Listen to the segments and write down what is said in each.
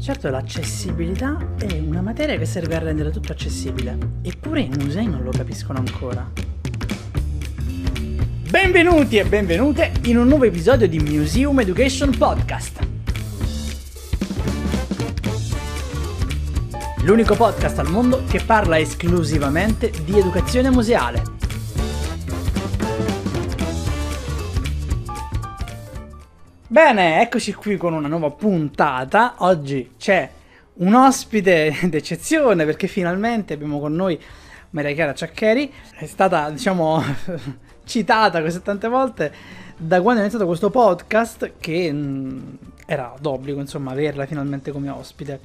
Certo, l'accessibilità è una materia che serve a rendere tutto accessibile, eppure i musei non lo capiscono ancora. Benvenuti e benvenute in un nuovo episodio di Museum Education Podcast. L'unico podcast al mondo che parla esclusivamente di educazione museale. Bene, eccoci qui con una nuova puntata. Oggi c'è un ospite d'eccezione perché finalmente abbiamo con noi Maria Chiara Ciaccheri. È stata, diciamo, citata così tante volte da quando è iniziato questo podcast che mh, mm, era d'obbligo, insomma, averla finalmente come ospite.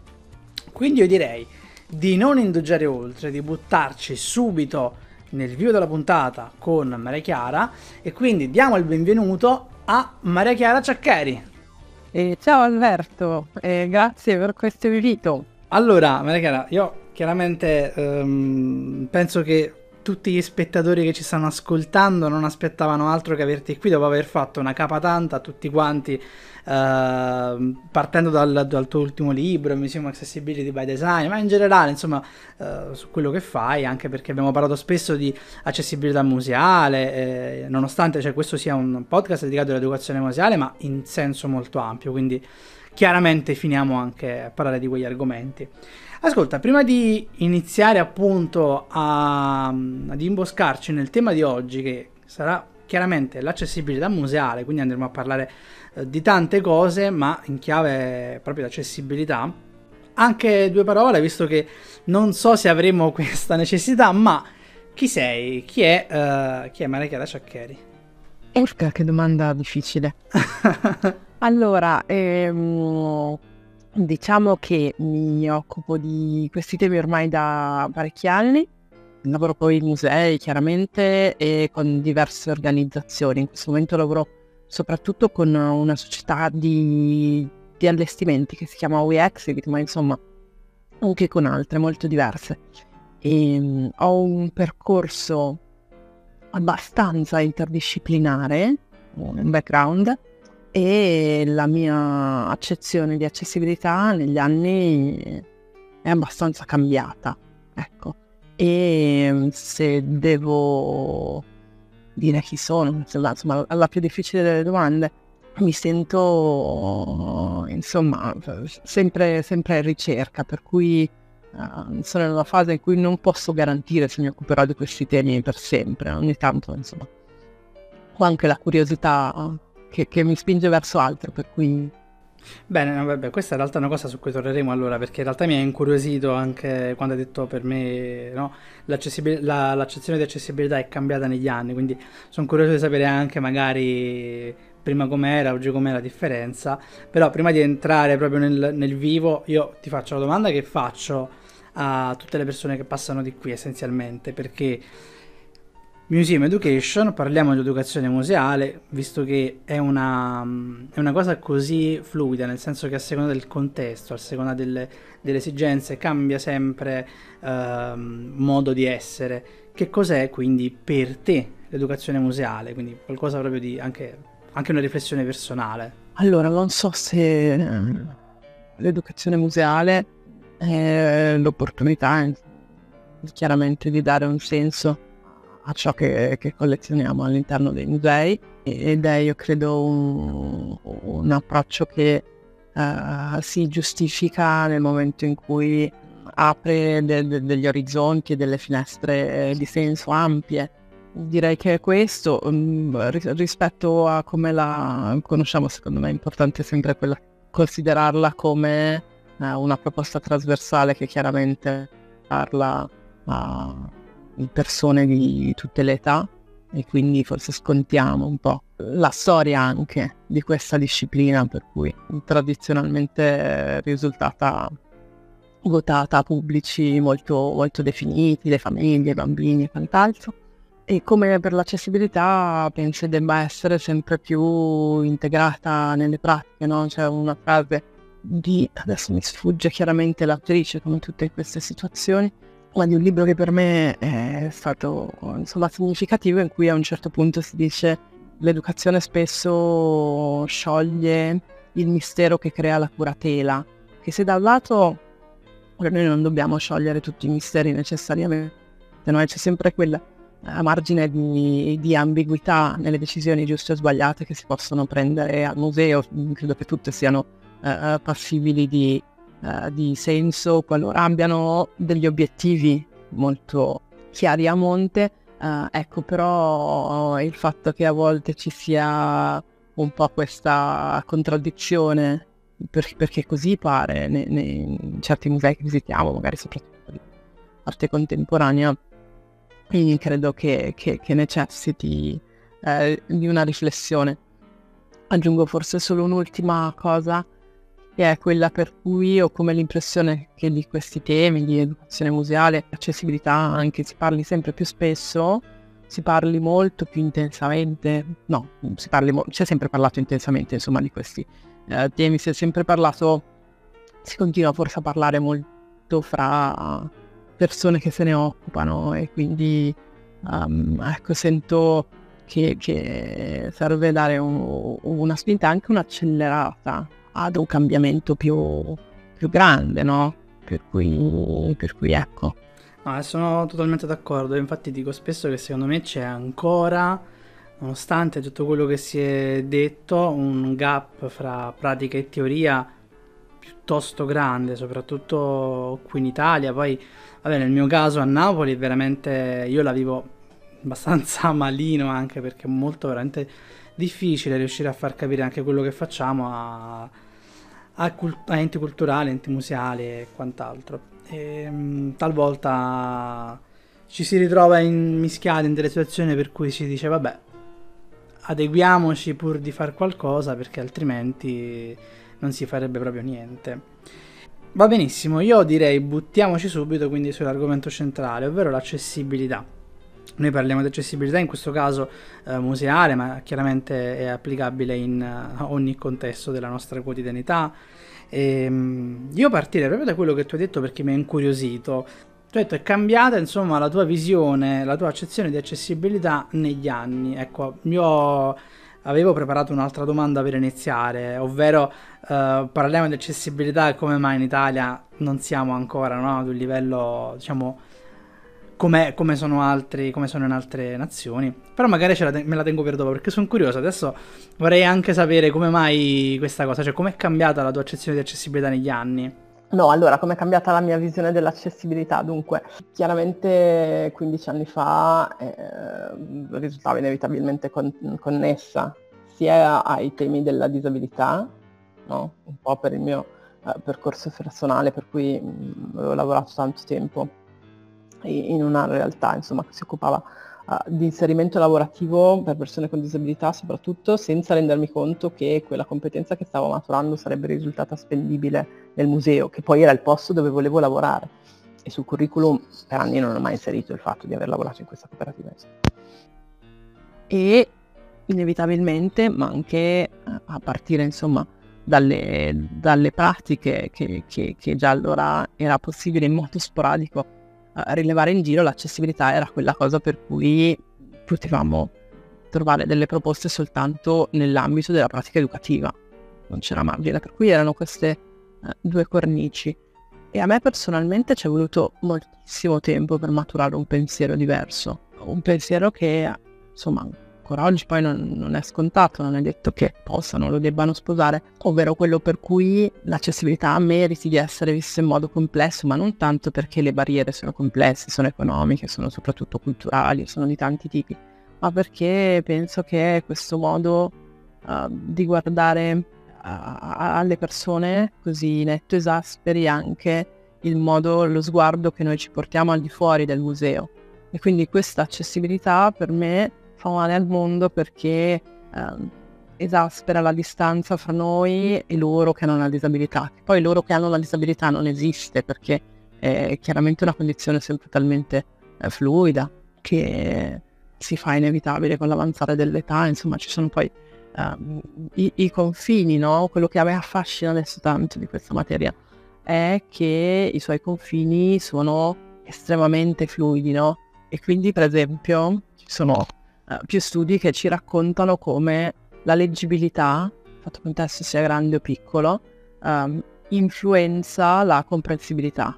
Quindi io direi di non indugiare oltre, di buttarci subito nel vivo della puntata con Maria Chiara e quindi diamo il benvenuto a Maria Chiara Ciaccheri. Eh, ciao Alberto, eh, grazie per questo invito. Allora, Maria Chiara, io chiaramente um, penso che tutti gli spettatori che ci stanno ascoltando non aspettavano altro che averti qui dopo aver fatto una capa tanta a tutti quanti, uh, partendo dal, dal, tuo ultimo libro, Museum Accessibility by Design, ma in generale, insomma, uh, su quello che fai, anche perché abbiamo parlato spesso di accessibilità museale, eh, nonostante cioè, questo sia un podcast dedicato all'educazione museale, ma in senso molto ampio, quindi chiaramente finiamo anche a parlare di quegli argomenti. Ascolta, prima di iniziare appunto a, ad imboscarci nel tema di oggi, che sarà chiaramente l'accessibilità museale, quindi andremo a parlare eh, di tante cose, ma in chiave proprio di accessibilità. Anche due parole, visto che non so se avremo questa necessità, ma chi sei? Chi è, uh, chi è Maria Chiara Ciaccheri? Urca, che domanda difficile. allora, ehm, Diciamo che mi occupo di questi temi ormai da parecchi anni, lavoro poi in musei chiaramente e con diverse organizzazioni. In questo momento lavoro soprattutto con una società di, di allestimenti che si chiama WeExhibit, ma insomma anche con altre molto diverse. E, um, ho un percorso abbastanza interdisciplinare, un background e la mia accezione di accessibilità negli anni è abbastanza cambiata, ecco. E mm, se devo dire chi sono, insomma, la più difficile delle domande, mi sento insomma sempre, sempre in ricerca, per cui uh, sono in una fase in cui non posso garantire se mi occuperò di questi temi per sempre. Ogni tanto, insomma, ho anche la curiosità che, che mi spinge verso altro, per cui... Bene, no, vabbè, questa in realtà è una cosa su cui torneremo allora, perché in realtà mi ha incuriosito anche quando hai detto per me no, la, l'accezione di accessibilità è cambiata negli anni, quindi sono curioso di sapere anche magari prima com'era, oggi com'è la differenza, però prima di entrare proprio nel, nel vivo io ti faccio la domanda che faccio a tutte le persone che passano di qui essenzialmente, perché Museum Education, parliamo di educazione museale, visto che è una, è una, cosa così fluida, nel senso che a seconda del contesto, a seconda delle, delle esigenze, cambia sempre eh, modo di essere. Che cos'è quindi per te l'educazione museale? Quindi qualcosa proprio di anche, anche una riflessione personale. Allora, non so se ehm, l'educazione museale è l'opportunità chiaramente di dare un senso a ciò che, che collezioniamo all'interno dei musei ed è io credo un, un approccio che uh, si giustifica nel momento in cui apre de, de, degli orizzonti e delle finestre di senso ampie. Direi che questo um, rispetto a come la conosciamo, secondo me è importante sempre quella, considerarla come uh, una proposta trasversale che chiaramente parla a persone di tutte le età e quindi forse scontiamo un po' la storia anche di questa disciplina per cui tradizionalmente è risultata votata a pubblici molto, molto definiti, le famiglie, i bambini e quant'altro. E come per l'accessibilità penso debba essere sempre più integrata nelle pratiche, no? C'è una frase di, adesso mi sfugge chiaramente l'attrice come tutte queste situazioni, di un libro che per me è stato insomma significativo in cui a un certo punto si dice l'educazione spesso scioglie il mistero che crea la curatela, che se da un lato noi non dobbiamo sciogliere tutti i misteri necessariamente, noi c'è sempre quel a margine di, di, ambiguità nelle decisioni giuste o sbagliate che si possono prendere al museo, credo che tutte siano uh, passibili di, uh, di senso qualora abbiano degli obiettivi molto chiari a monte. Uh, ecco però il fatto che a volte ci sia un po' questa contraddizione per, perché così pare nei, nei, in certi musei che visitiamo, magari soprattutto di arte contemporanea, credo che, che, che necessiti eh, di una riflessione. Aggiungo forse solo un'ultima cosa, che è quella per cui ho come l'impressione che di questi temi di educazione museale, accessibilità, anche si parli sempre più spesso, si parli molto più intensamente, no, si parli mo- si è sempre parlato intensamente insomma di questi eh, temi, si è sempre parlato, si continua forse a parlare molto fra persone che se ne occupano e quindi um, ecco sento che, che serve dare un, una spinta anche un'accelerata ad un cambiamento più, più grande no? per cui, per cui ecco No, sono totalmente d'accordo, infatti dico spesso che secondo me c'è ancora, nonostante tutto quello che si è detto, un gap fra pratica e teoria piuttosto grande, soprattutto qui in Italia. Poi, vabbè, nel mio caso a Napoli veramente io la vivo abbastanza malino anche perché è molto veramente difficile riuscire a far capire anche quello che facciamo a, a, cult- a enti culturali, enti museali e quant'altro. E, ehm, talvolta ci si ritrova mischiati in delle situazioni per cui si dice vabbè adeguiamoci pur di fare qualcosa perché altrimenti non si farebbe proprio niente. Va benissimo, io direi buttiamoci subito quindi sull'argomento centrale, ovvero l'accessibilità. Noi parliamo di accessibilità in questo caso eh, museale, ma chiaramente è applicabile in uh, ogni contesto della nostra quotidianità. E, ehm, io partirei proprio da quello che tu hai detto perché mi ha incuriosito. Tu hai detto è cambiata insomma la tua visione, la tua accezione di accessibilità negli anni. Ecco, io avevo preparato un'altra domanda per iniziare, ovvero uh, parliamo di accessibilità e come mai in Italia non siamo ancora no, ad un livello, diciamo, come, come, sono altri, come sono in altre nazioni. Però magari la te- me la tengo per dopo perché sono curioso. Adesso vorrei anche sapere come mai questa cosa, cioè com'è cambiata la tua accezione di accessibilità negli anni. No, allora, com'è cambiata la mia visione dell'accessibilità? Dunque, chiaramente 15 anni fa eh, risultava inevitabilmente con- connessa sia ai temi della disabilità, no? un po' per il mio eh, percorso personale, per cui mh, avevo lavorato tanto tempo in una realtà insomma, che si occupava uh, di inserimento lavorativo per persone con disabilità soprattutto, senza rendermi conto che quella competenza che stavo maturando sarebbe risultata spendibile nel museo, che poi era il posto dove volevo lavorare. E sul curriculum per anni non ho mai inserito il fatto di aver lavorato in questa cooperativa. E inevitabilmente, ma anche eh, a partire insomma dalle, dalle pratiche che, che, che già allora era possibile in modo sporadico rilevare in giro, l'accessibilità era quella cosa per cui potevamo trovare delle proposte soltanto nell'ambito della pratica educativa, non c'era margine, per cui erano queste eh, due cornici. E a me personalmente ci è voluto moltissimo tempo per maturare un pensiero diverso, un pensiero che insomma ancora oggi poi non, non, è scontato, non è detto che possano o lo debbano sposare, ovvero quello per cui l'accessibilità meriti di essere vista in modo complesso, ma non tanto perché le barriere sono complesse, sono economiche, sono soprattutto culturali, sono di tanti tipi, ma perché penso che questo modo uh, di guardare alle persone così netto esasperi anche il modo, lo sguardo che noi ci portiamo al di fuori del museo. E quindi questa accessibilità per me fa male al mondo perché ehm, esaspera la distanza fra noi e loro che hanno una disabilità. Poi loro che hanno una disabilità non esiste perché è chiaramente una condizione sempre talmente eh, fluida che si fa inevitabile con l'avanzare dell'età, insomma ci sono poi um, i, i, confini, no? quello che a me affascina adesso tanto di questa materia è che i suoi confini sono estremamente fluidi, no? E quindi per esempio ci sono uh, più studi che ci raccontano come la leggibilità, fatto che un testo sia grande o piccolo, um, influenza la comprensibilità.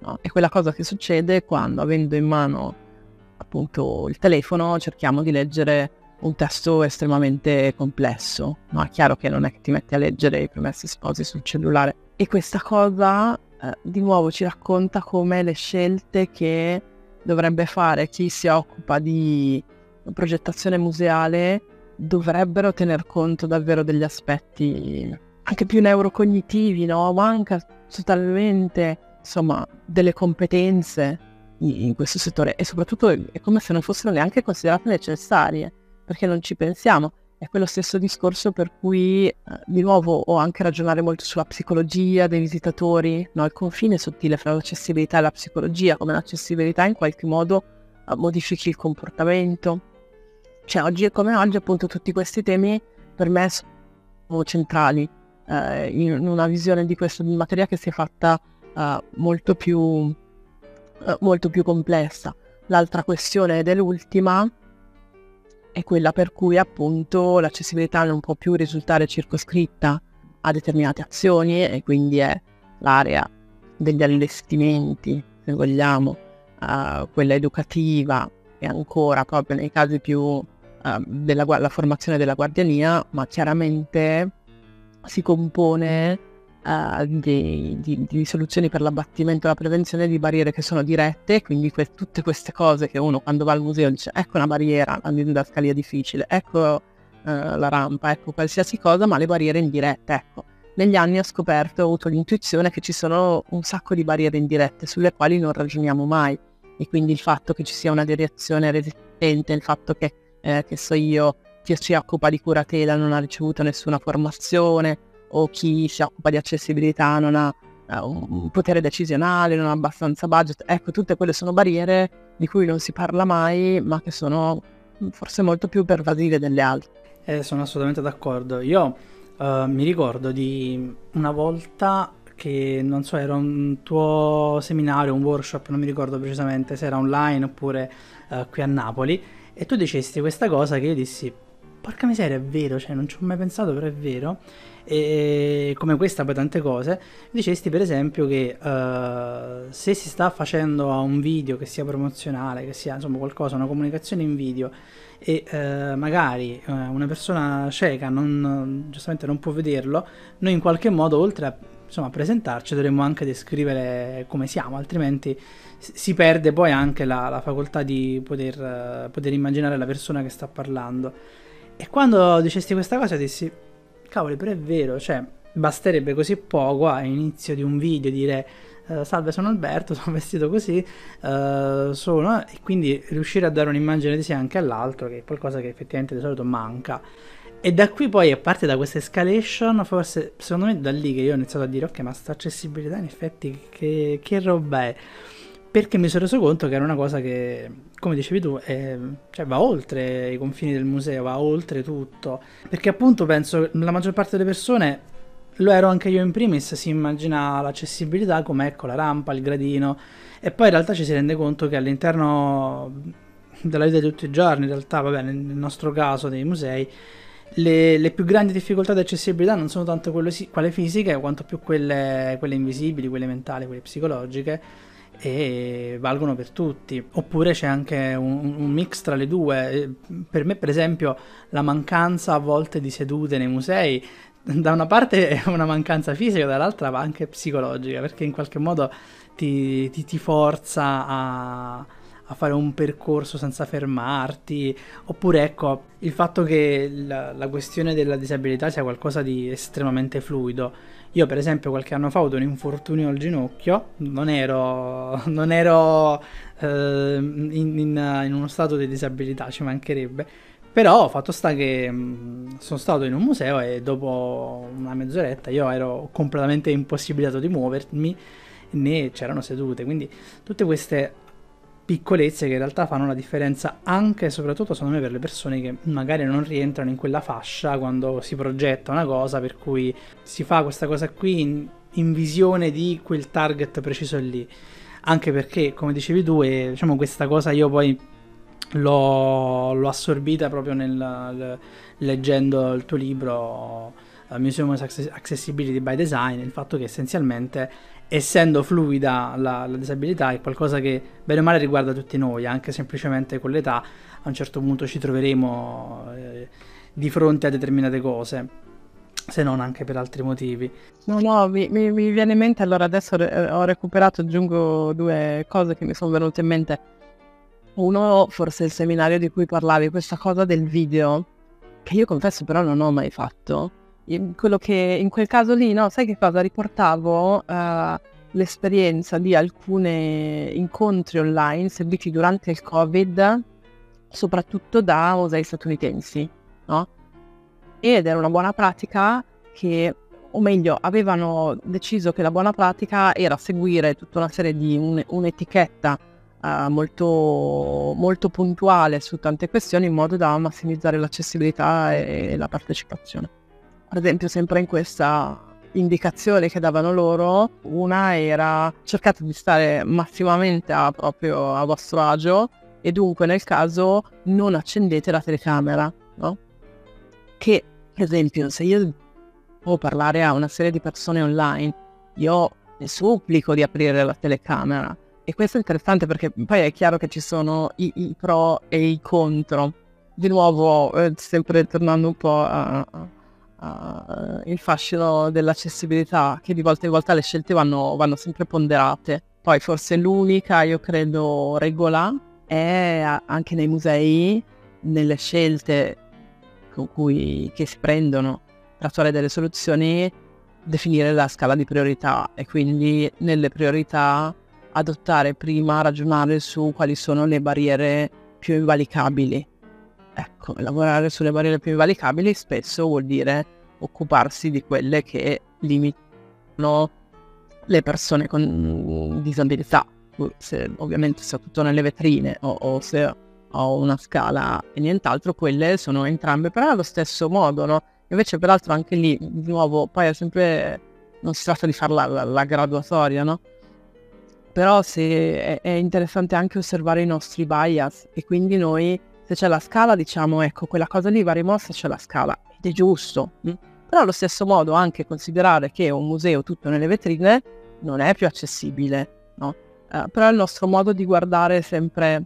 No? È quella cosa che succede quando avendo in mano appunto il telefono cerchiamo di leggere un testo estremamente complesso. No? È chiaro che non è che ti metti a leggere i promessi sposi sul cellulare. E questa cosa eh, di nuovo ci racconta come le scelte che dovrebbe fare chi si occupa di progettazione museale dovrebbero tener conto davvero degli aspetti anche più neurocognitivi, no? Manca totalmente, insomma, delle competenze in questo settore e soprattutto è come se non fossero neanche considerate necessarie, perché non ci pensiamo. È quello stesso discorso per cui, eh, di nuovo, ho anche ragionare molto sulla psicologia dei visitatori, no? il confine sottile fra l'accessibilità e la psicologia, come l'accessibilità in qualche modo eh, modifichi il comportamento. Cioè, oggi come oggi, appunto, tutti questi temi per me sono centrali eh, in una visione di questa materia che si è fatta eh, molto, più, eh, molto più complessa. L'altra questione ed è l'ultima è quella per cui appunto l'accessibilità non può più risultare circoscritta a determinate azioni e quindi è l'area degli allestimenti, se vogliamo, uh, quella educativa e ancora proprio nei casi più uh, della formazione della guardiania, ma chiaramente si compone uh, di, di, di, soluzioni per l'abbattimento e la prevenzione di barriere che sono dirette, quindi que- tutte queste cose che uno quando va al museo dice ecco una barriera, la didascalia difficile, ecco uh, la rampa, ecco qualsiasi cosa, ma le barriere indirette, ecco. Negli anni ho scoperto, ho avuto l'intuizione che ci sono un sacco di barriere indirette sulle quali non ragioniamo mai e quindi il fatto che ci sia una direzione resistente, il fatto che, eh, che so io, chi si occupa di curatela non ha ricevuto nessuna formazione o chi si occupa di accessibilità non ha uh, un potere decisionale, non ha abbastanza budget. Ecco, tutte quelle sono barriere di cui non si parla mai, ma che sono forse molto più pervasive delle altre. Eh, sono assolutamente d'accordo. Io uh, mi ricordo di una volta che non so, era un tuo seminario, un workshop, non mi ricordo precisamente se era online oppure uh, qui a Napoli, e tu dicesti questa cosa che io dissi porca miseria, è vero, cioè non ci ho mai pensato, però è vero. E come questa poi tante cose, dicesti per esempio che uh, se si sta facendo un video che sia promozionale, che sia insomma qualcosa, una comunicazione in video e uh, magari uh, una persona cieca non, giustamente non può vederlo, noi in qualche modo oltre a insomma, presentarci dovremmo anche descrivere come siamo, altrimenti si perde poi anche la, la facoltà di poter, poter immaginare la persona che sta parlando. E quando dicesti questa cosa dissi, cavoli, però è vero, cioè, basterebbe così poco all'inizio di un video dire uh, salve sono Alberto, sono vestito così, uh, sono, e quindi riuscire a dare un'immagine di sé anche all'altro, che è qualcosa che effettivamente di solito manca. E da qui poi, a parte da questa escalation, forse secondo me da lì che io ho iniziato a dire ok, ma sta accessibilità in effetti che, che roba è? Perché mi sono reso conto che era una cosa che, come dicevi tu, è, cioè va oltre i confini del museo, va oltre tutto. Perché appunto penso che la maggior parte delle persone, lo ero anche io in primis, si immagina l'accessibilità come ecco la rampa, il gradino, e poi in realtà ci si rende conto che all'interno della vita di tutti i giorni, in realtà, vabbè, nel nostro caso dei musei, le, le, più grandi difficoltà di accessibilità non sono tanto quelle, quelle fisiche quanto più quelle, quelle invisibili, quelle mentali, quelle psicologiche e valgono per tutti. Oppure c'è anche un, un, mix tra le due. Per me, per esempio, la mancanza a volte di sedute nei musei, da una parte è una mancanza fisica, dall'altra va anche psicologica, perché in qualche modo ti, ti, ti forza a, a fare un percorso senza fermarti, oppure ecco il fatto che la, la, questione della disabilità sia qualcosa di estremamente fluido. Io per esempio qualche anno fa ho avuto un infortunio al ginocchio, non ero, non ero eh, in, in, in, uno stato di disabilità, ci mancherebbe. Però fatto sta che mh, mm, sono stato in un museo e dopo una mezz'oretta io ero completamente impossibilitato di muovermi né c'erano sedute. Quindi tutte queste piccolezze che in realtà fanno la differenza anche e soprattutto secondo me per le persone che magari non rientrano in quella fascia quando si progetta una cosa per cui si fa questa cosa qui in, in visione di quel target preciso lì. Anche perché come dicevi tu e, diciamo questa cosa io poi l'ho, l'ho assorbita proprio nel, leggendo il tuo libro uh, Museum Accessibility by Design, il fatto che essenzialmente essendo fluida la, la, disabilità è qualcosa che bene o male riguarda tutti noi, anche semplicemente con l'età a un certo punto ci troveremo eh, di fronte a determinate cose se non anche per altri motivi. No, no, mi, mi, mi viene in mente, allora adesso re- ho recuperato, aggiungo due cose che mi sono venute in mente. Uno, forse il seminario di cui parlavi, questa cosa del video, che io confesso però non ho mai fatto. Quello che in quel caso lì, no, sai che cosa? Riportavo uh, l'esperienza di alcuni incontri online seguiti durante il Covid, soprattutto da musei statunitensi, no? ed era una buona pratica che, o meglio, avevano deciso che la buona pratica era seguire tutta una serie di un, un'etichetta uh, molto, molto puntuale su tante questioni in modo da massimizzare l'accessibilità e, e la partecipazione. Ad esempio, sempre in questa indicazione che davano loro, una era cercate di stare massimamente a, proprio a vostro agio e dunque nel caso non accendete la telecamera, no? Che per esempio, se io devo parlare a una serie di persone online, io ne supplico di aprire la telecamera. E questo è interessante perché poi è chiaro che ci sono i, i pro e i contro. Di nuovo, eh, sempre tornando un po' al fascino dell'accessibilità, che di volta in volta le scelte vanno, vanno sempre ponderate. Poi forse l'unica, io credo, regola è anche nei musei, nelle scelte con cui, che si prendono per attuare delle soluzioni, definire la scala di priorità e quindi nelle priorità adottare prima, ragionare su quali sono le barriere più invalicabili. Ecco, lavorare sulle barriere più invalicabili spesso vuol dire occuparsi di quelle che limitano le persone con disabilità, se, ovviamente soprattutto nelle vetrine o, o se ho una scala e nient'altro, quelle sono entrambe, però allo stesso modo, no? Invece peraltro anche lì, di nuovo, poi è sempre, non si tratta di fare la, la, la graduatoria, no? Però se, è, è, interessante anche osservare i nostri bias e quindi noi, se c'è la scala, diciamo, ecco, quella cosa lì va rimossa, c'è la scala, ed è giusto. Hm? Però allo stesso modo anche considerare che un museo tutto nelle vetrine non è più accessibile, no? Uh, però il nostro modo di guardare è sempre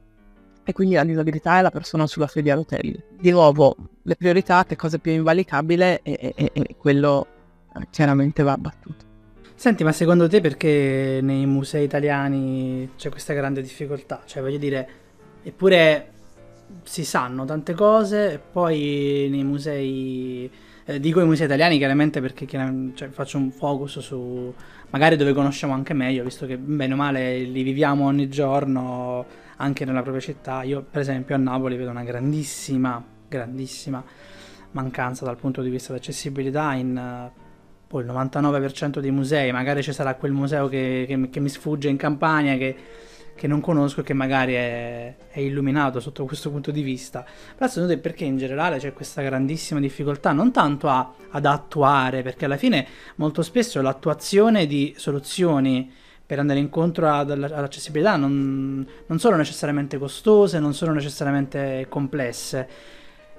e quindi la disabilità è la persona sulla sedia a rotelle. Di nuovo, le priorità, che cosa più invalicabile e, e, e quello eh, chiaramente va abbattuto. Senti, ma secondo te perché nei musei italiani c'è questa grande difficoltà? Cioè, voglio dire, eppure si sanno tante cose e poi nei musei... Eh, dico i musei italiani chiaramente perché chiaramente, cioè, faccio un focus su magari dove conosciamo anche meglio, visto che bene o male li viviamo ogni giorno anche nella propria città. Io, per esempio, a Napoli vedo una grandissima, grandissima mancanza dal punto di vista dell'accessibilità in poi il 99% dei musei. Magari ci sarà quel museo che, che, che mi sfugge in campagna che, che non conosco e che magari è, è, illuminato sotto questo punto di vista. Però secondo te perché in generale c'è questa grandissima difficoltà, non tanto a, ad attuare, perché alla fine molto spesso l'attuazione di soluzioni per andare incontro ad, all'accessibilità non, non, sono necessariamente costose, non sono necessariamente complesse.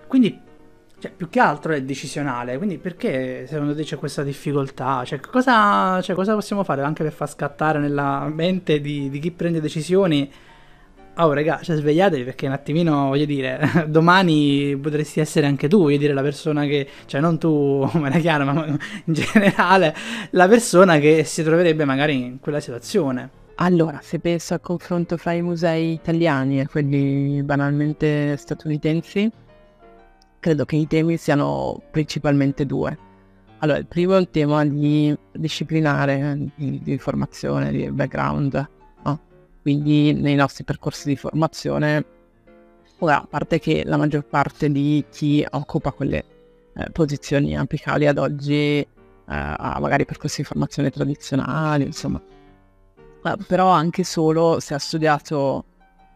Quindi, cioè, più che altro è decisionale. Quindi, perché secondo te c'è questa difficoltà? Cioè, cosa, cioè, cosa possiamo fare anche per far scattare nella mente di, di chi prende decisioni? Oh, raga, cioè, svegliatevi perché un attimino, voglio dire, domani potresti essere anche tu, voglio dire, la persona che, cioè, non tu, Maria Chiara, ma in generale, la persona che si troverebbe magari in quella situazione. Allora, se penso al confronto fra i musei italiani e quelli banalmente statunitensi, credo che i temi siano principalmente due. Allora, il primo è un tema di disciplinare, di, di formazione, di background quindi nei nostri percorsi di formazione, ora, a parte che la maggior parte di chi occupa quelle eh, posizioni apicali ad oggi eh, ha magari percorsi di formazione tradizionali, insomma, eh, però anche solo se ha studiato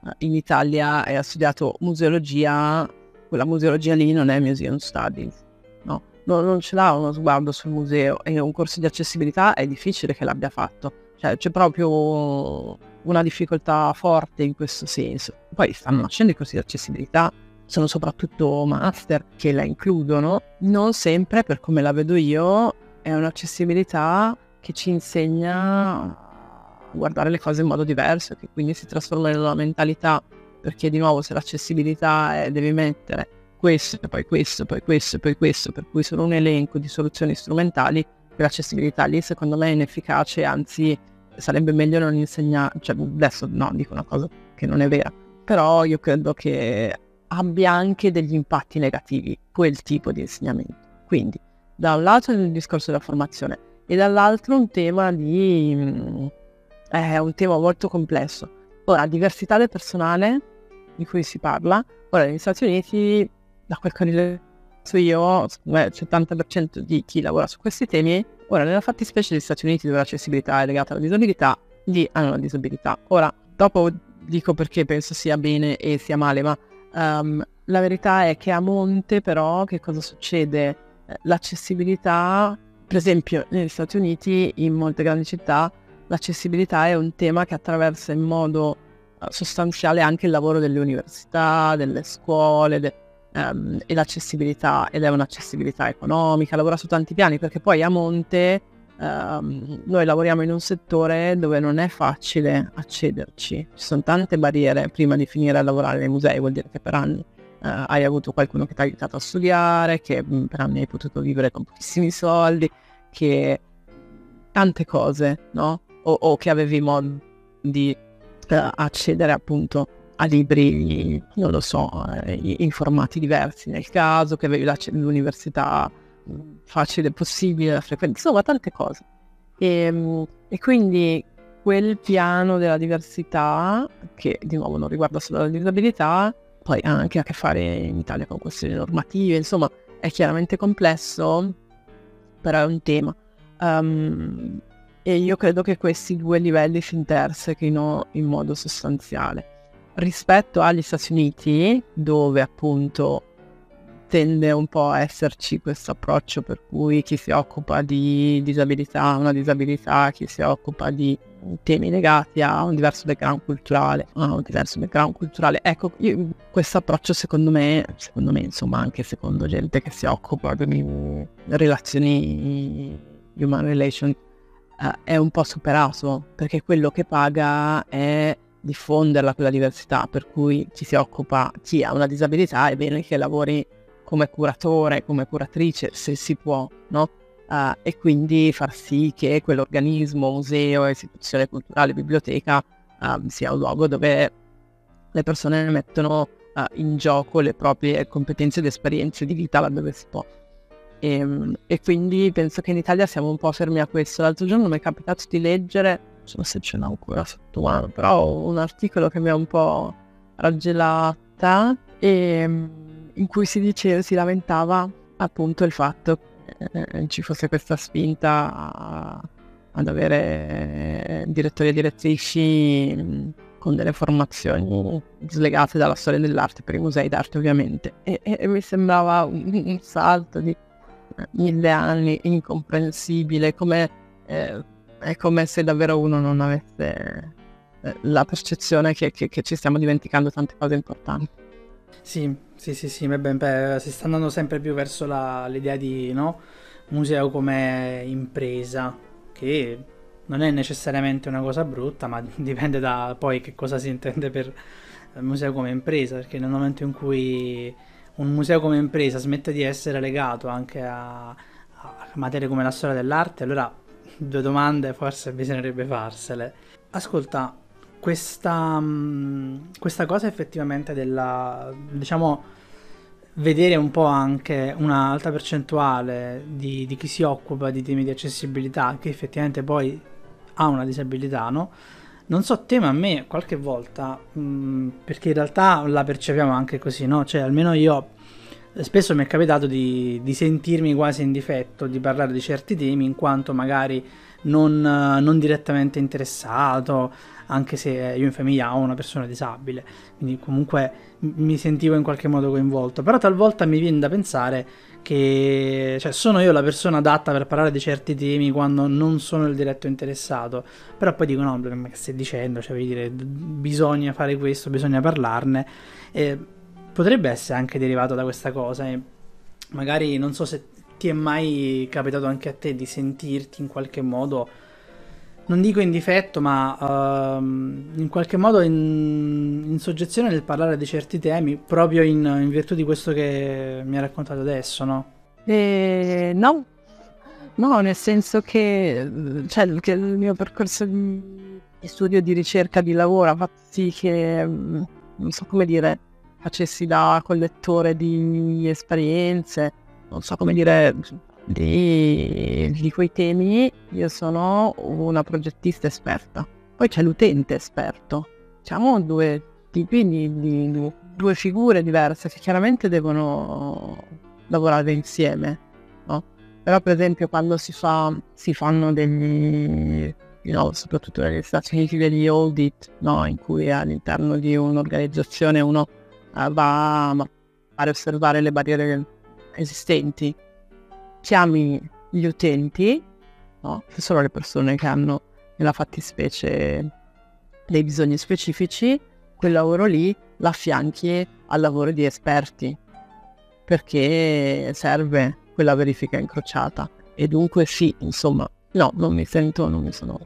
eh, in Italia e ha studiato museologia, quella museologia lì non è museum studies, no? non, non ce l'ha uno sguardo sul museo e un corso di accessibilità è difficile che l'abbia fatto, cioè c'è proprio una difficoltà forte in questo senso. Poi stanno nascendo i corsi di accessibilità, sono soprattutto master che la includono, non sempre, per come la vedo io, è un'accessibilità che ci insegna a guardare le cose in modo diverso, che quindi si trasforma nella mentalità, perché di nuovo se l'accessibilità è devi mettere questo, poi questo, poi questo, poi questo, per cui sono un elenco di soluzioni strumentali, quell'accessibilità lì secondo me è inefficace, anzi sarebbe meglio non insegnare, cioè adesso no, dico una cosa che non è vera, però io credo che abbia anche degli impatti negativi quel tipo di insegnamento. Quindi da un lato il discorso della formazione e dall'altro un tema di... Mm, è un tema molto complesso. Ora, diversità del personale di cui si parla, ora negli Stati Uniti, da quel che ho rilevato io, il 70% di chi lavora su questi temi, ora nella fattispecie degli Stati Uniti dove l'accessibilità è legata alla disabilità, lì hanno la disabilità. Ora, dopo dico perché penso sia bene e sia male, ma um, la verità è che a monte però che cosa succede? Eh, l'accessibilità, per esempio negli Stati Uniti, in molte grandi città, l'accessibilità è un tema che attraversa in modo uh, sostanziale anche il lavoro delle università, delle scuole de- um, e l'accessibilità, ed è un'accessibilità economica, lavora su tanti piani perché poi a monte um, noi lavoriamo in un settore dove non è facile accederci, ci sono tante barriere prima di finire a lavorare nei musei, vuol dire che per anni Uh, hai avuto qualcuno che ti ha aiutato a studiare, che mh, mm, per anni hai potuto vivere con pochissimi soldi, che tante cose, no? O, o che avevi modo di uh, accedere appunto a libri, non lo so, uh, in formati diversi nel caso, che avevi l'università mm, facile possibile da frequentare, insomma tante cose. E, ehm, e quindi quel piano della diversità, che di nuovo non riguarda solo la disabilità, poi ha anche a che fare in Italia con questioni normative, insomma è chiaramente complesso, però è un tema. Um, e io credo che questi due livelli si intersechino in modo sostanziale. Rispetto agli Stati Uniti, dove appunto tende un po' a esserci questo approccio per cui chi si occupa di disabilità ha una disabilità, chi si occupa di temi legati a un diverso background culturale, a un diverso background culturale. Ecco, questo approccio secondo me, secondo me insomma anche secondo gente che si occupa di relazioni, human relation, uh, è un po' superato, perché quello che paga è diffonderla quella diversità, per cui chi si occupa, chi ha una disabilità è bene che lavori come curatore, come curatrice, se si può, no? uh, e quindi far sì che quell'organismo, museo, istituzione culturale, biblioteca uh, sia un luogo dove le persone mettono uh, in gioco le proprie competenze ed esperienze di vita laddove si può. E, ehm, e, quindi penso che in Italia siamo un po' fermi a questo. L'altro giorno mi è capitato di leggere, non so se ce l'ho ancora sotto mano, però un articolo che mi ha un po' raggelata e, ehm, in cui si diceva, si lamentava appunto il fatto eh, ci fosse questa spinta a, ad avere direttori e direttrici mm, con delle formazioni slegate dalla storia dell'arte per i musei d'arte ovviamente e, e mi sembrava un, un, salto di mille anni incomprensibile come eh, è come se davvero uno non avesse eh, la percezione che, che, che ci stiamo dimenticando tante cose importanti. Sì, sì, sì, sì, beh, beh, si sta andando sempre più verso la, l'idea di no, museo come impresa, che non è necessariamente una cosa brutta, ma dipende da poi che cosa si intende per museo come impresa, perché nel momento in cui un museo come impresa smette di essere legato anche a, a materie come la storia dell'arte, allora due domande forse bisognerebbe farsele. Ascolta, questa, mm, questa cosa effettivamente della, diciamo, vedere un po' anche un'alta percentuale di, di, chi si occupa di temi di accessibilità, che effettivamente poi ha una disabilità, no? Non so te, ma a me qualche volta, mh, mm, perché in realtà la percepiamo anche così, no? Cioè, almeno io spesso mi è capitato di, di sentirmi quasi in difetto di parlare di certi temi, in quanto magari non, non direttamente interessato, anche se io in famiglia ho una persona disabile, quindi comunque mi sentivo in qualche modo coinvolto, però talvolta mi viene da pensare che cioè, sono io la persona adatta per parlare di certi temi quando non sono il diretto interessato, però poi dico no, ma che stai dicendo, cioè, dire, bisogna fare questo, bisogna parlarne. E potrebbe essere anche derivato da questa cosa. E magari non so se ti è mai capitato anche a te di sentirti in qualche modo, non dico in difetto, ma uh, in qualche modo in, in, soggezione nel parlare di certi temi, proprio in, in, virtù di questo che mi hai raccontato adesso, no? Eh, no, no, nel senso che, cioè, che il mio percorso di studio, di ricerca, di lavoro ha fatto sì che, mm, non so come dire, facessi da collettore di esperienze, non so come dire, di, di quei temi, io sono una progettista esperta. Poi c'è l'utente esperto. Siamo due tipi di, di, due figure diverse che chiaramente devono lavorare insieme, no? Però per esempio quando si, fa, si fanno degli, you know, soprattutto negli Stati Uniti degli audit, no? in cui all'interno di un'organizzazione uno uh, va a osservare le barriere esistenti, chiami gli utenti, no? che sono le persone che hanno nella fattispecie dei bisogni specifici, quel lavoro lì l'affianchi al lavoro di esperti, perché serve quella verifica incrociata. E dunque sì, insomma, no, non mi sento, non mi sono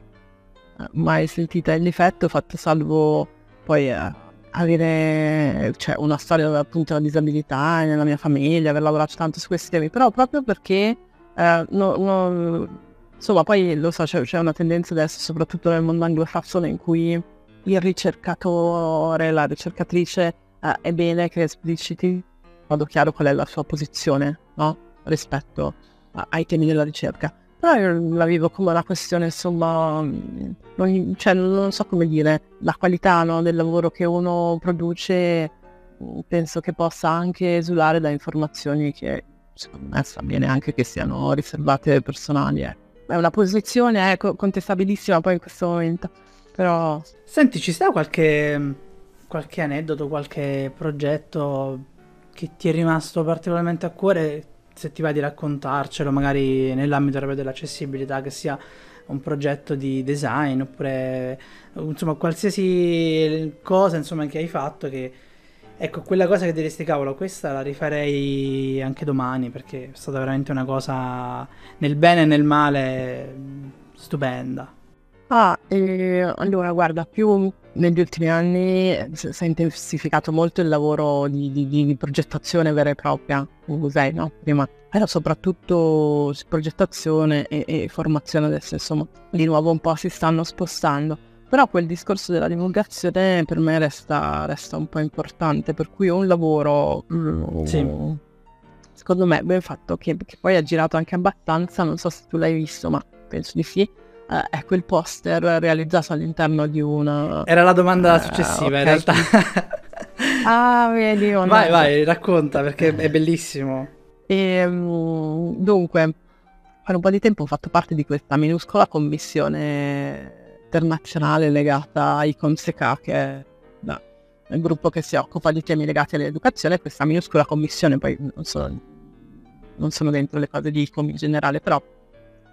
eh, mai sentita in difetto, fatto salvo poi eh, avere cioè, una storia appunto della disabilità nella mia famiglia, aver lavorato tanto su questi temi, però proprio perché eh, no, no, insomma poi lo so, c'è, c'è, una tendenza adesso soprattutto nel mondo anglosassone in cui il ricercatore, la ricercatrice eh, è bene che espliciti in modo chiaro qual è la sua posizione no? rispetto a, ai temi della ricerca. Però io la vivo come una questione, insomma, non, cioè, non so come dire, la qualità no, del lavoro che uno produce penso che possa anche esulare da informazioni che secondo me sta bene anche che siano riservate personali. Eh. È una posizione eh, contestabilissima poi in questo momento, però... Senti, ci sta qualche, qualche aneddoto, qualche progetto che ti è rimasto particolarmente a cuore se ti va di raccontarcelo, magari nell'ambito dell'accessibilità, che sia un progetto di design oppure insomma qualsiasi cosa insomma che hai fatto che ecco quella cosa che diresti cavolo questa la rifarei anche domani perché è stata veramente una cosa nel bene e nel male stupenda ah eh, allora guarda più negli ultimi anni si è intensificato molto il lavoro di, di, di progettazione vera e propria in musei, no? Prima era soprattutto progettazione e, e, formazione, adesso insomma di nuovo un po' si stanno spostando. Però quel discorso della divulgazione per me resta, resta un po' importante, per cui è un lavoro, mm, sì. secondo me, ben fatto, che, che poi ha girato anche abbastanza, non so se tu l'hai visto, ma penso di sì, eh, è quel poster realizzato all'interno di una... Era la domanda uh, successiva okay. in realtà. ah, vedi. Vai, vai, vai, racconta perché è bellissimo. E, um, dunque, per un po' di tempo ho fatto parte di questa minuscola commissione internazionale legata ai Conseca, che è il gruppo che si occupa di temi legati all'educazione. Questa minuscola commissione, poi non sono, non sono dentro le cose di ICOM in generale, però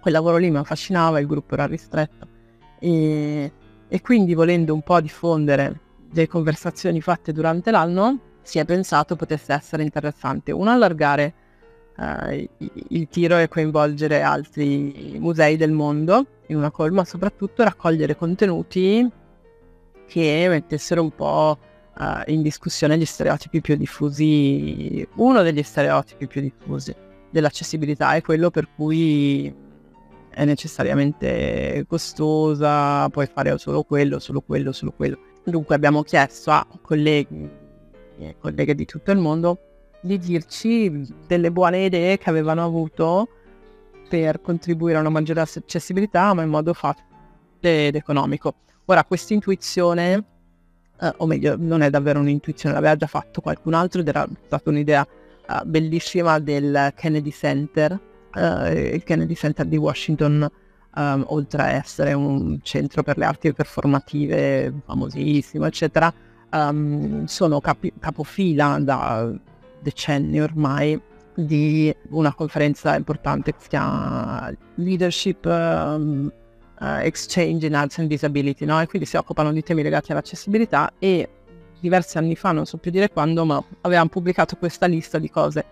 quel lavoro lì mi affascinava, il gruppo era ristretto e, e quindi volendo un po' diffondere le conversazioni fatte durante l'anno si è pensato potesse essere interessante uno allargare eh, il tiro e coinvolgere altri musei del mondo in una call ma soprattutto raccogliere contenuti che mettessero un po' uh, in discussione gli stereotipi più diffusi. Uno degli stereotipi più diffusi dell'accessibilità è quello per cui è necessariamente costosa, puoi fare solo quello, solo quello, solo quello. Dunque abbiamo chiesto a colleghi e colleghe di tutto il mondo di dirci delle buone idee che avevano avuto per contribuire a una maggiore accessibilità, ma in modo facile ed economico. Ora, questa intuizione, eh, o meglio, non è davvero un'intuizione, l'aveva già fatto qualcun altro ed era stata un'idea eh, bellissima del Kennedy Center, il Kennedy Center di Washington, um, oltre a essere un centro per le arti performative famosissimo, eccetera, um, sono capi- capofila da decenni ormai di una conferenza importante che si chiama Leadership um, uh, Exchange in Arts and Disability, no? e quindi si occupano di temi legati all'accessibilità e diversi anni fa, non so più dire quando, ma avevamo pubblicato questa lista di cose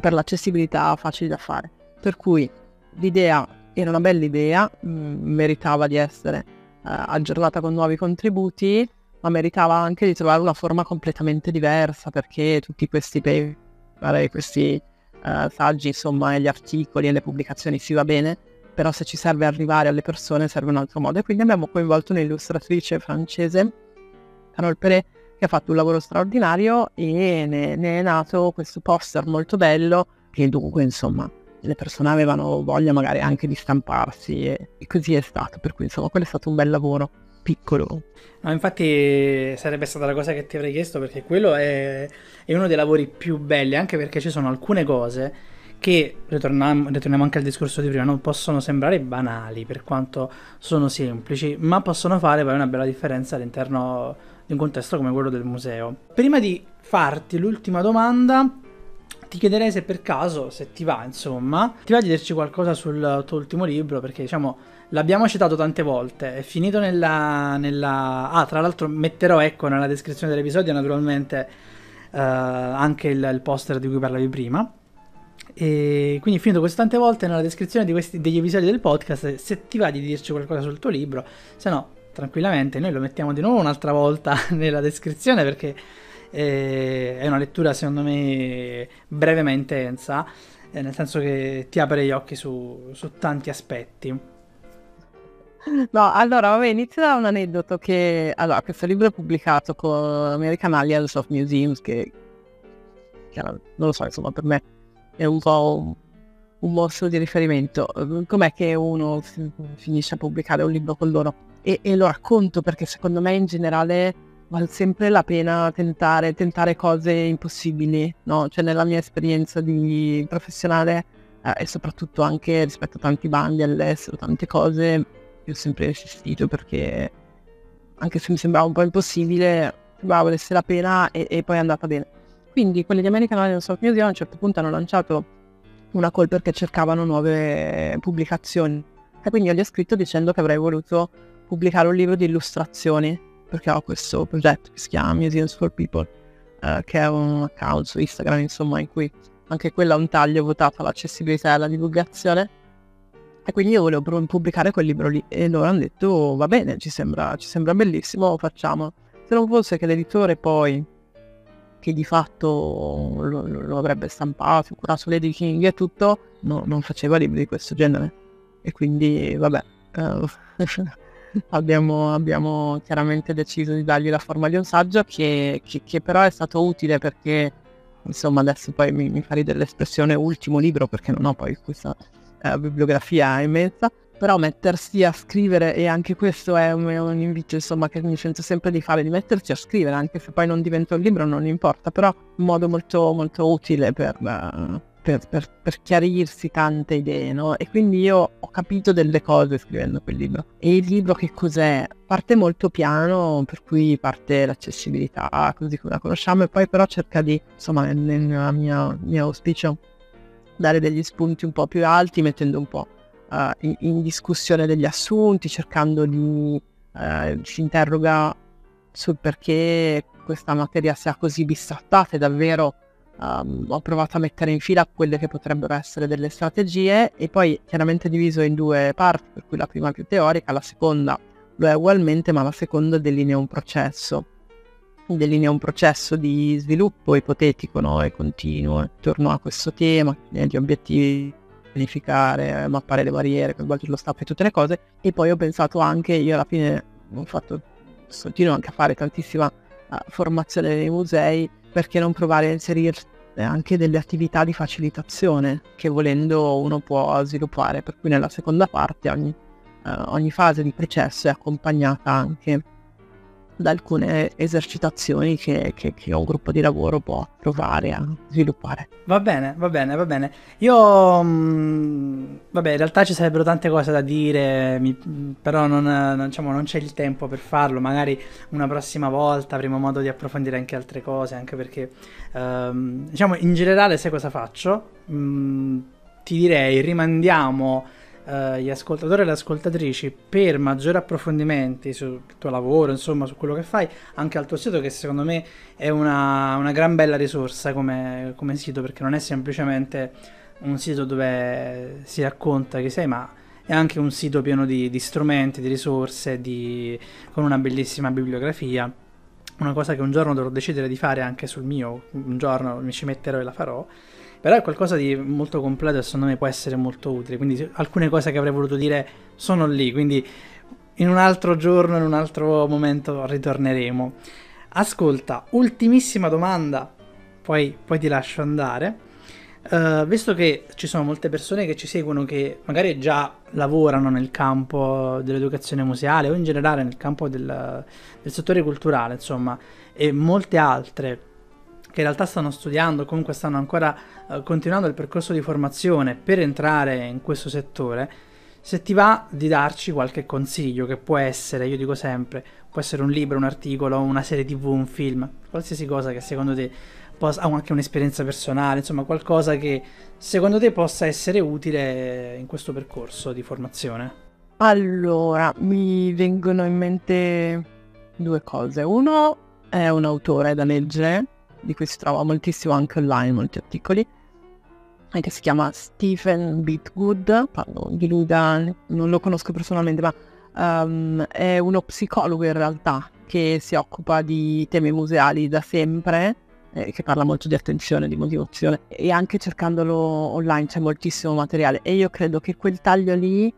per l'accessibilità facili da fare. Per cui l'idea era una bella idea, mh, mm, meritava di essere eh, aggiornata con nuovi contributi, ma meritava anche di trovare una forma completamente diversa perché tutti questi paper, questi uh, saggi, insomma, e gli articoli e le pubblicazioni si va bene, però se ci serve arrivare alle persone serve un altro modo. E quindi abbiamo coinvolto un'illustratrice francese, Carol Perret, che ha fatto un lavoro straordinario e ne, ne è nato questo poster molto bello che dunque, insomma, le persone avevano voglia magari anche di stamparsi e, e così è stato, per cui insomma quello è stato un bel lavoro piccolo. No, infatti sarebbe stata la cosa che ti avrei chiesto perché quello è, è uno dei lavori più belli, anche perché ci sono alcune cose che, ritorniamo, ritorniamo anche al discorso di prima, non possono sembrare banali per quanto sono semplici, ma possono fare poi una bella differenza all'interno di un contesto come quello del museo. Prima di farti l'ultima domanda, ti chiederei se per caso, se ti va, insomma, ti va di dirci qualcosa sul tuo ultimo libro, perché diciamo l'abbiamo citato tante volte, è finito nella... nella... Ah, tra l'altro metterò, ecco, nella descrizione dell'episodio naturalmente uh, anche il, il, poster di cui parlavi prima. E quindi finito così tante volte nella descrizione questi, degli episodi del podcast, se ti va di dirci qualcosa sul tuo libro, se no tranquillamente noi lo mettiamo di nuovo un'altra volta nella descrizione perché eh, è una lettura secondo me breve ma intensa, eh, nel senso che ti apre gli occhi su, su tanti aspetti. No, allora, vabbè, inizio da un aneddoto che... Allora, questo libro è pubblicato con American Alliance of Museums, che, che non lo so, insomma, per me è un po' un, un mostro di riferimento. Com'è che uno finisce a pubblicare un libro con loro? E, e lo racconto perché secondo me in generale vale sempre la pena tentare, tentare cose impossibili, no? Cioè nella mia esperienza di professionale eh, e soprattutto anche rispetto a tanti bandi all'estero, tante cose, io ho sempre insistito perché anche se mi sembrava un po' impossibile, sembrava valesse la pena e, e poi è andata bene. Quindi quelli di American Alliance of Museum a un certo punto hanno lanciato una call perché cercavano nuove pubblicazioni e quindi io gli ho scritto dicendo che avrei voluto pubblicare un libro di illustrazioni perché ho questo progetto che si chiama Museums for People, eh, che è un account su Instagram, insomma, in cui anche quello ha un taglio votato all'accessibilità e alla divulgazione. E quindi io volevo pubblicare quel libro lì e loro hanno detto oh, va bene, ci sembra, ci sembra bellissimo, facciamo. Se non fosse che l'editore poi, che di fatto lo, lo avrebbe stampato, curato l'editing e tutto, no, non faceva libri di questo genere. E quindi vabbè. Uh, abbiamo, abbiamo, chiaramente deciso di dargli la forma di un saggio che, che, che però è stato utile perché insomma adesso poi mi, mi fa ridere ultimo libro perché non ho poi questa eh, bibliografia immensa però mettersi a scrivere e anche questo è un, un, invito insomma che mi sento sempre di fare di mettersi a scrivere anche se poi non diventa un libro non importa però un modo molto molto utile per, uh, per, per, per, chiarirsi tante idee, no? E quindi io ho capito delle cose scrivendo quel libro. E il libro che cos'è? Parte molto piano, per cui parte l'accessibilità, così come la conosciamo, e poi però cerca di, insomma, nel mia, mio auspicio, dare degli spunti un po' più alti, mettendo un po' uh, in, in, discussione degli assunti, cercando di... Uh, ci interroga sul perché questa materia sia così bistrattata e davvero um, ho provato a mettere in fila quelle che potrebbero essere delle strategie e poi chiaramente diviso in due parti, per cui la prima è più teorica, la seconda lo è ugualmente, ma la seconda delinea un processo, delinea un processo di sviluppo ipotetico no? e continuo intorno a questo tema, gli obiettivi pianificare, mappare le barriere, coinvolgere lo staff e tutte le cose. E poi ho pensato anche, io alla fine ho fatto, continuo anche a fare tantissima uh, formazione nei musei, perché non provare a inserire anche delle attività di facilitazione che volendo uno può sviluppare, per cui nella seconda parte ogni, uh, ogni fase di processo è accompagnata anche da alcune esercitazioni che, che, che, un gruppo di lavoro può provare a sviluppare. Va bene, va bene, va bene. Io, mh, mm, vabbè, in realtà ci sarebbero tante cose da dire, mi, però non, non, diciamo, non, c'è il tempo per farlo. Magari una prossima volta avremo modo di approfondire anche altre cose, anche perché, um, diciamo, in generale, sai cosa faccio? Mm, ti direi, rimandiamo... Eh, gli ascoltatori e le ascoltatrici per maggiori approfondimenti sul tuo lavoro, insomma, su quello che fai, anche al tuo sito, che secondo me è una, una gran bella risorsa come, come sito, perché non è semplicemente un sito dove si racconta chi sei, ma è anche un sito pieno di, di strumenti, di risorse, di, con una bellissima bibliografia. Una cosa che un giorno dovrò decidere di fare anche sul mio, un giorno mi ci metterò e la farò però è qualcosa di molto completo e secondo me può essere molto utile. Quindi alcune cose che avrei voluto dire sono lì, quindi in un altro giorno, in un altro momento ritorneremo. Ascolta, ultimissima domanda, poi, poi ti lascio andare. Uh, visto che ci sono molte persone che ci seguono che magari già lavorano nel campo dell'educazione museale o in generale nel campo del, del settore culturale, insomma, e molte altre che in realtà stanno studiando, comunque stanno ancora uh, continuando il percorso di formazione per entrare in questo settore, se ti va di darci qualche consiglio che può essere, io dico sempre, può essere un libro, un articolo, una serie tv, un film, qualsiasi cosa che secondo te possa, ha anche un'esperienza personale, insomma qualcosa che secondo te possa essere utile in questo percorso di formazione. Allora, mi vengono in mente due cose. Uno è un autore da leggere di cui si trova moltissimo anche online, molti articoli, che si chiama Stephen Bitgood, parlo di lui da, non lo conosco personalmente, ma um, è uno psicologo in realtà che si occupa di temi museali da sempre, eh, che parla molto di attenzione, di motivazione e anche cercandolo online c'è moltissimo materiale e io credo che quel taglio lì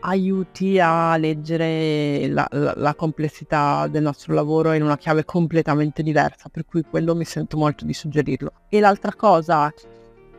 aiuti a leggere la, la, la, complessità del nostro lavoro in una chiave completamente diversa, per cui quello mi sento molto di suggerirlo. E l'altra cosa,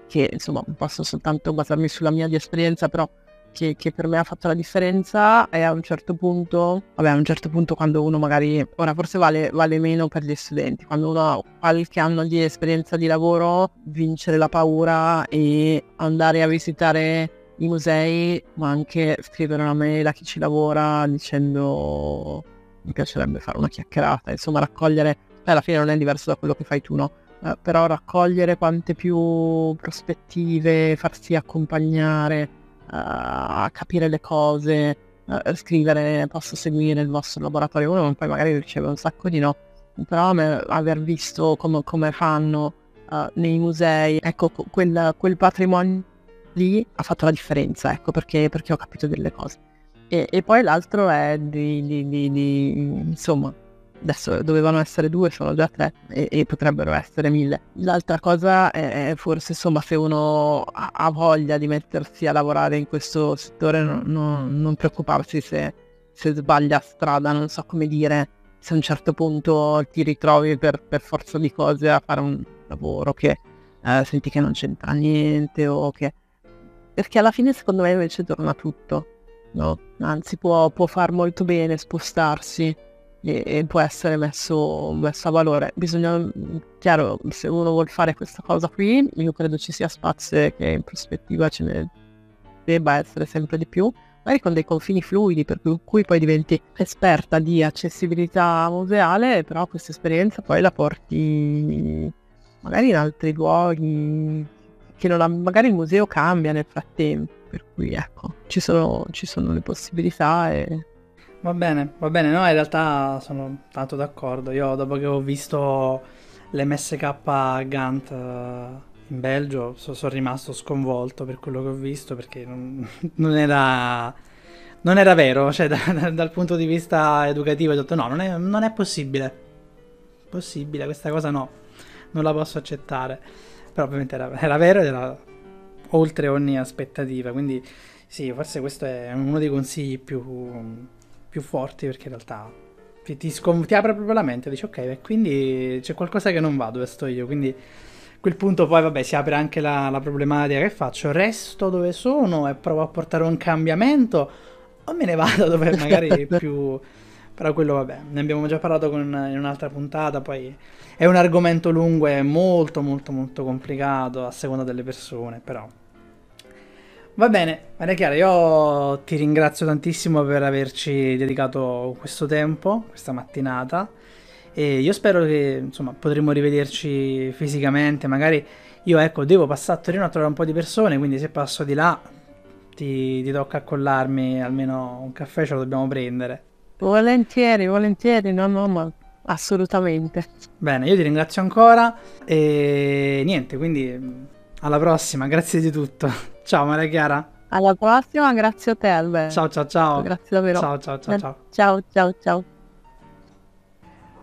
che insomma posso soltanto basarmi sulla mia di esperienza, però che, che, per me ha fatto la differenza è a un certo punto, vabbè a un certo punto quando uno magari, ora forse vale, vale meno per gli studenti, quando uno ha qualche anno di esperienza di lavoro, vincere la paura e andare a visitare i musei, ma anche scrivere una mail a chi ci lavora dicendo mi piacerebbe fare una chiacchierata, insomma raccogliere, beh, alla fine non è diverso da quello che fai tu, no? Eh, però raccogliere quante più prospettive, farsi accompagnare, uh, a capire le cose, uh, scrivere posso seguire il vostro laboratorio, uno poi magari riceve un sacco di no, però aver visto come, come fanno uh, nei musei, ecco quel, quel patrimonio lì ha fatto la differenza, ecco perché, perché ho capito delle cose. E, e poi l'altro è di, di, di, di, insomma, adesso dovevano essere due, sono già tre e, e potrebbero essere mille. L'altra cosa è, è, forse, insomma, se uno ha, voglia di mettersi a lavorare in questo settore, no, no, non preoccuparsi se, se sbaglia strada, non so come dire, se a un certo punto ti ritrovi per, per forza di cose a fare un lavoro che eh, senti che non c'entra niente o che perché alla fine secondo me invece torna tutto, no? Anzi può, può far molto bene spostarsi e, e può essere messo, messo, a valore. Bisogna, chiaro, se uno vuole fare questa cosa qui, io credo ci sia spazio che in prospettiva ce ne debba essere sempre di più, magari con dei confini fluidi, per cui poi diventi esperta di accessibilità museale, però questa esperienza poi la porti magari in altri luoghi che ha, magari il museo cambia nel frattempo, per cui ecco, ci sono, ci sono le possibilità e... Va bene, va bene, no, in realtà sono tanto d'accordo. Io dopo che ho visto l'MSK Gant eh, in Belgio so, sono rimasto sconvolto per quello che ho visto perché non, non era non era vero, cioè da, dal punto di vista educativo ho detto no, non è, non è possibile. Possibile, questa cosa no, non la posso accettare però ovviamente era, era vero ed era oltre ogni aspettativa, quindi sì, forse questo è uno dei consigli più, più forti perché in realtà ti, ti, scom- ti, apre proprio la mente, dici ok, quindi c'è qualcosa che non va dove sto io, quindi a quel punto poi vabbè si apre anche la, la problematica che faccio, resto dove sono e provo a portare un cambiamento? O me ne vado dove magari più però quello vabbè, ne abbiamo già parlato con, in un'altra puntata, poi è un argomento lungo e molto molto molto complicato a seconda delle persone, però Va bene, Maria Chiara, io ti ringrazio tantissimo per averci dedicato questo tempo, questa mattinata. E io spero che insomma potremo rivederci fisicamente. Magari io ecco devo passare a Torino a trovare un po' di persone, quindi se passo di là ti, ti tocca accollarmi almeno un caffè, ce lo dobbiamo prendere. Volentieri, volentieri, no, no, ma assolutamente. Bene, io ti ringrazio ancora e niente, quindi alla prossima, grazie di tutto. Ciao Maria Chiara. Alla prossima, grazie a te Albert. Ciao ciao ciao. Grazie davvero. Ciao ciao ciao ciao. Ciao ciao ciao.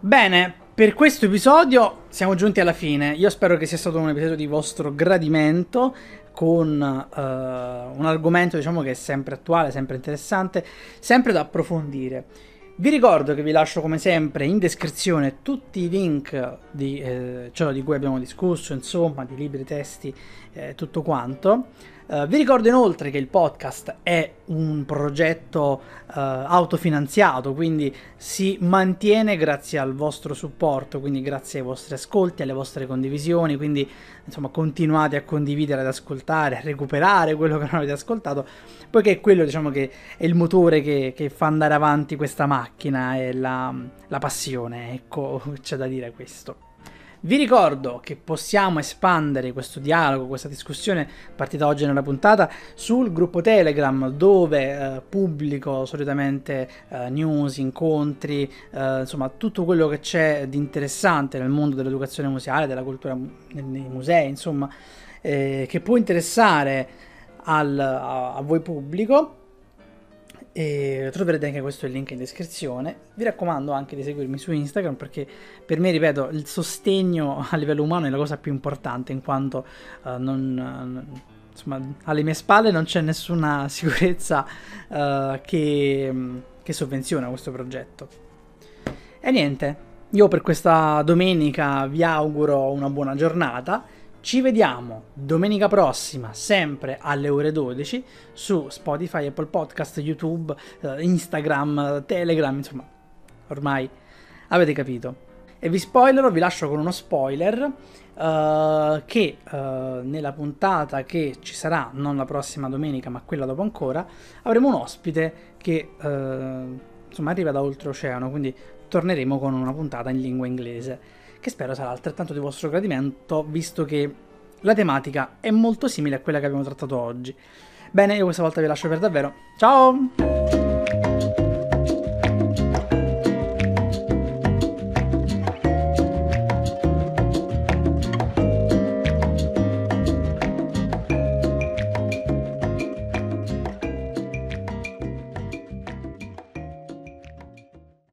Bene, per questo episodio siamo giunti alla fine. Io spero che sia stato un episodio di vostro gradimento con uh, un argomento diciamo che è sempre attuale, sempre interessante, sempre da approfondire. Vi ricordo che vi lascio come sempre in descrizione tutti i link di eh, ciò di cui abbiamo discusso, insomma, di libri, testi, eh, tutto quanto. Uh, vi ricordo inoltre che il podcast è un progetto uh, autofinanziato, quindi si mantiene grazie al vostro supporto, quindi grazie ai vostri ascolti, alle vostre condivisioni, quindi insomma continuate a condividere, ad ascoltare, a recuperare quello che non avete ascoltato, poiché è quello diciamo che è il motore che, che fa andare avanti questa macchina, è la, la passione, ecco c'è da dire questo. Vi ricordo che possiamo espandere questo dialogo, questa discussione partita oggi nella puntata sul gruppo Telegram dove eh, pubblico solitamente eh, news, incontri, eh, insomma tutto quello che c'è di interessante nel mondo dell'educazione museale, della cultura nei musei, insomma, eh, che può interessare al, a, voi pubblico e troverete anche questo il link in descrizione. Vi raccomando anche di seguirmi su Instagram perché per me, ripeto, il sostegno a livello umano è la cosa più importante in quanto uh, non, uh, insomma, alle mie spalle non c'è nessuna sicurezza uh, che, che sovvenziona questo progetto. E niente, io per questa domenica vi auguro una buona giornata ci vediamo domenica prossima, sempre alle ore 12, su Spotify, Apple Podcast, YouTube, eh, Instagram, Telegram, insomma, ormai avete capito. E vi spoilerò, vi lascio con uno spoiler uh, che uh, nella puntata che ci sarà, non la prossima domenica, ma quella dopo ancora, avremo un ospite che uh, insomma arriva da oltreoceano, quindi torneremo con una puntata in lingua inglese che spero sarà altrettanto di vostro gradimento, visto che la tematica è molto simile a quella che abbiamo trattato oggi. Bene, io questa volta vi lascio per davvero. Ciao!